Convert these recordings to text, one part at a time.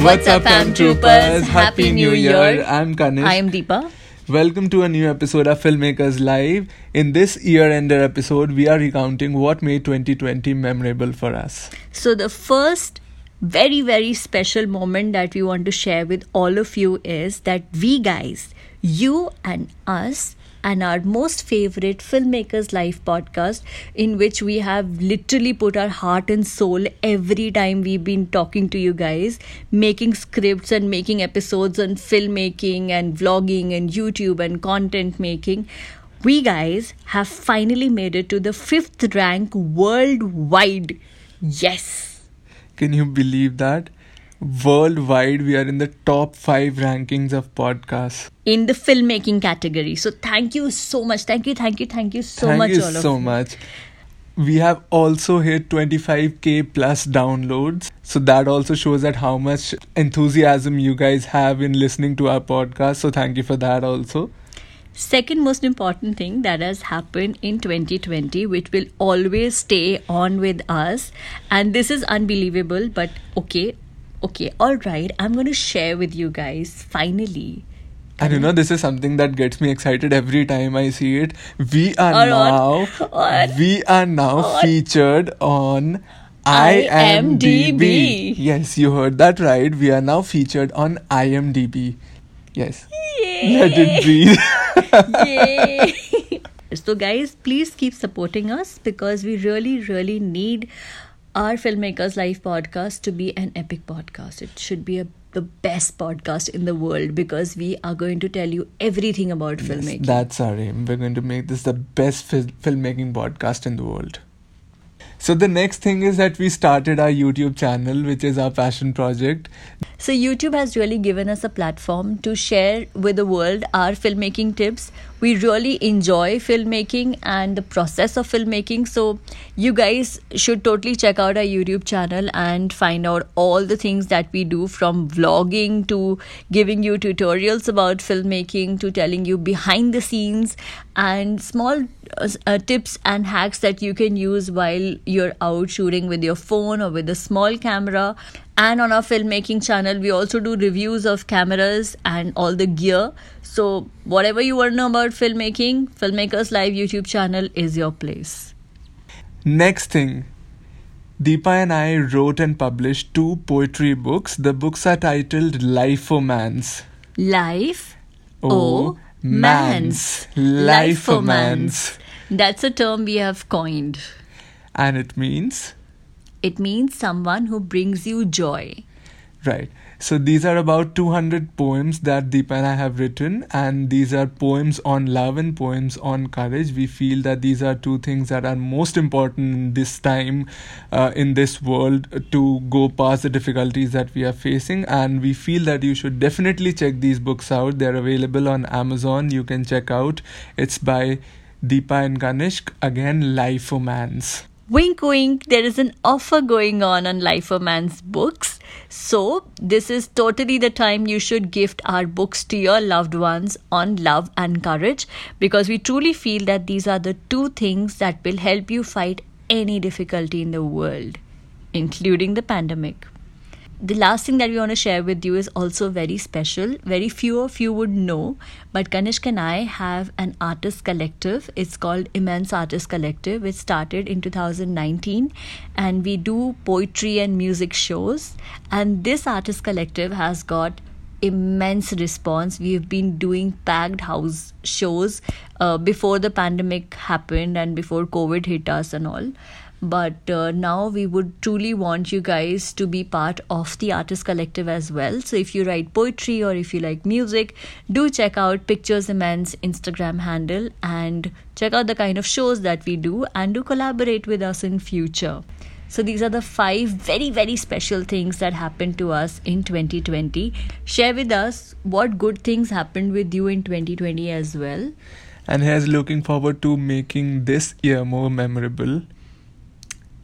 What's up, fam troopers? Happy New Year. I'm Kanishk. I am Deepa. Welcome to a new episode of Filmmakers Live. In this year-ender episode, we are recounting what made 2020 memorable for us. So, the first very, very special moment that we want to share with all of you is that we guys, you and us, and our most favorite filmmakers live podcast in which we have literally put our heart and soul every time we've been talking to you guys making scripts and making episodes on filmmaking and vlogging and youtube and content making. We guys have finally made it to the fifth rank worldwide. Yes. Can you believe that? Worldwide, we are in the top five rankings of podcasts. in the filmmaking category so thank you so much thank you thank you thank you so Thank much you all of so you. much. We have also hit 25k plus downloads. So that also shows that how much enthusiasm you guys have in listening to our podcast. So thank you for that also. Second most important thing that has happened in 2020, which will always stay on with us, and this is unbelievable, but okay, okay, all right, I'm going to share with you guys finally. And you know, this is something that gets me excited every time I see it. We are On- now, on- we are now on- featured on IMDb. IMDb. Yes, you heard that right. We are now featured on IMDb. Yes. Let it breathe. Yay! so, guys, please keep supporting us because we really, really need our Filmmakers Live podcast to be an epic podcast. It should be a, the best podcast in the world because we are going to tell you everything about filmmaking. That's our aim. We're going to make this the best fil- filmmaking podcast in the world. So the next thing is that we started our YouTube channel, which is our passion project. So, YouTube has really given us a platform to share with the world our filmmaking tips. We really enjoy filmmaking and the process of filmmaking. So, you guys should totally check out our YouTube channel and find out all the things that we do from vlogging to giving you tutorials about filmmaking to telling you behind the scenes and small uh, uh, tips and hacks that you can use while you're out shooting with your phone or with a small camera. And on our filmmaking channel, we also do reviews of cameras and all the gear. So, whatever you want to know about filmmaking, Filmmakers Live YouTube channel is your place. Next thing, Deepa and I wrote and published two poetry books. The books are titled Life for Mans. Life Oh, mans. Life for Mans. That's a term we have coined. And it means, It means someone who brings you joy. Right. So these are about 200 poems that Deepa and I have written, and these are poems on love and poems on courage. We feel that these are two things that are most important in this time, uh, in this world, to go past the difficulties that we are facing. And we feel that you should definitely check these books out. They're available on Amazon. You can check out. It's by Deepa and Kanishk. Again, Life for Mans. Wink, wink, there is an offer going on on Life of Man's books. So, this is totally the time you should gift our books to your loved ones on love and courage because we truly feel that these are the two things that will help you fight any difficulty in the world, including the pandemic. The last thing that we want to share with you is also very special. Very few of you would know, but Kanishk and I have an artist collective. It's called Immense Artist Collective, which started in 2019, and we do poetry and music shows. And this artist collective has got immense response. We've been doing packed house shows uh, before the pandemic happened and before COVID hit us and all but uh, now we would truly want you guys to be part of the artist collective as well. So if you write poetry or if you like music do check out pictures immense instagram handle and check out the kind of shows that we do and do collaborate with us in future. So these are the five very very special things that happened to us in 2020 share with us what good things happened with you in 2020 as well. And here's looking forward to making this year more memorable.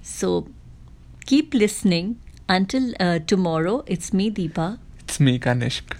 So keep listening. Until uh, tomorrow, it's me, Deepa. It's me, Kanishk.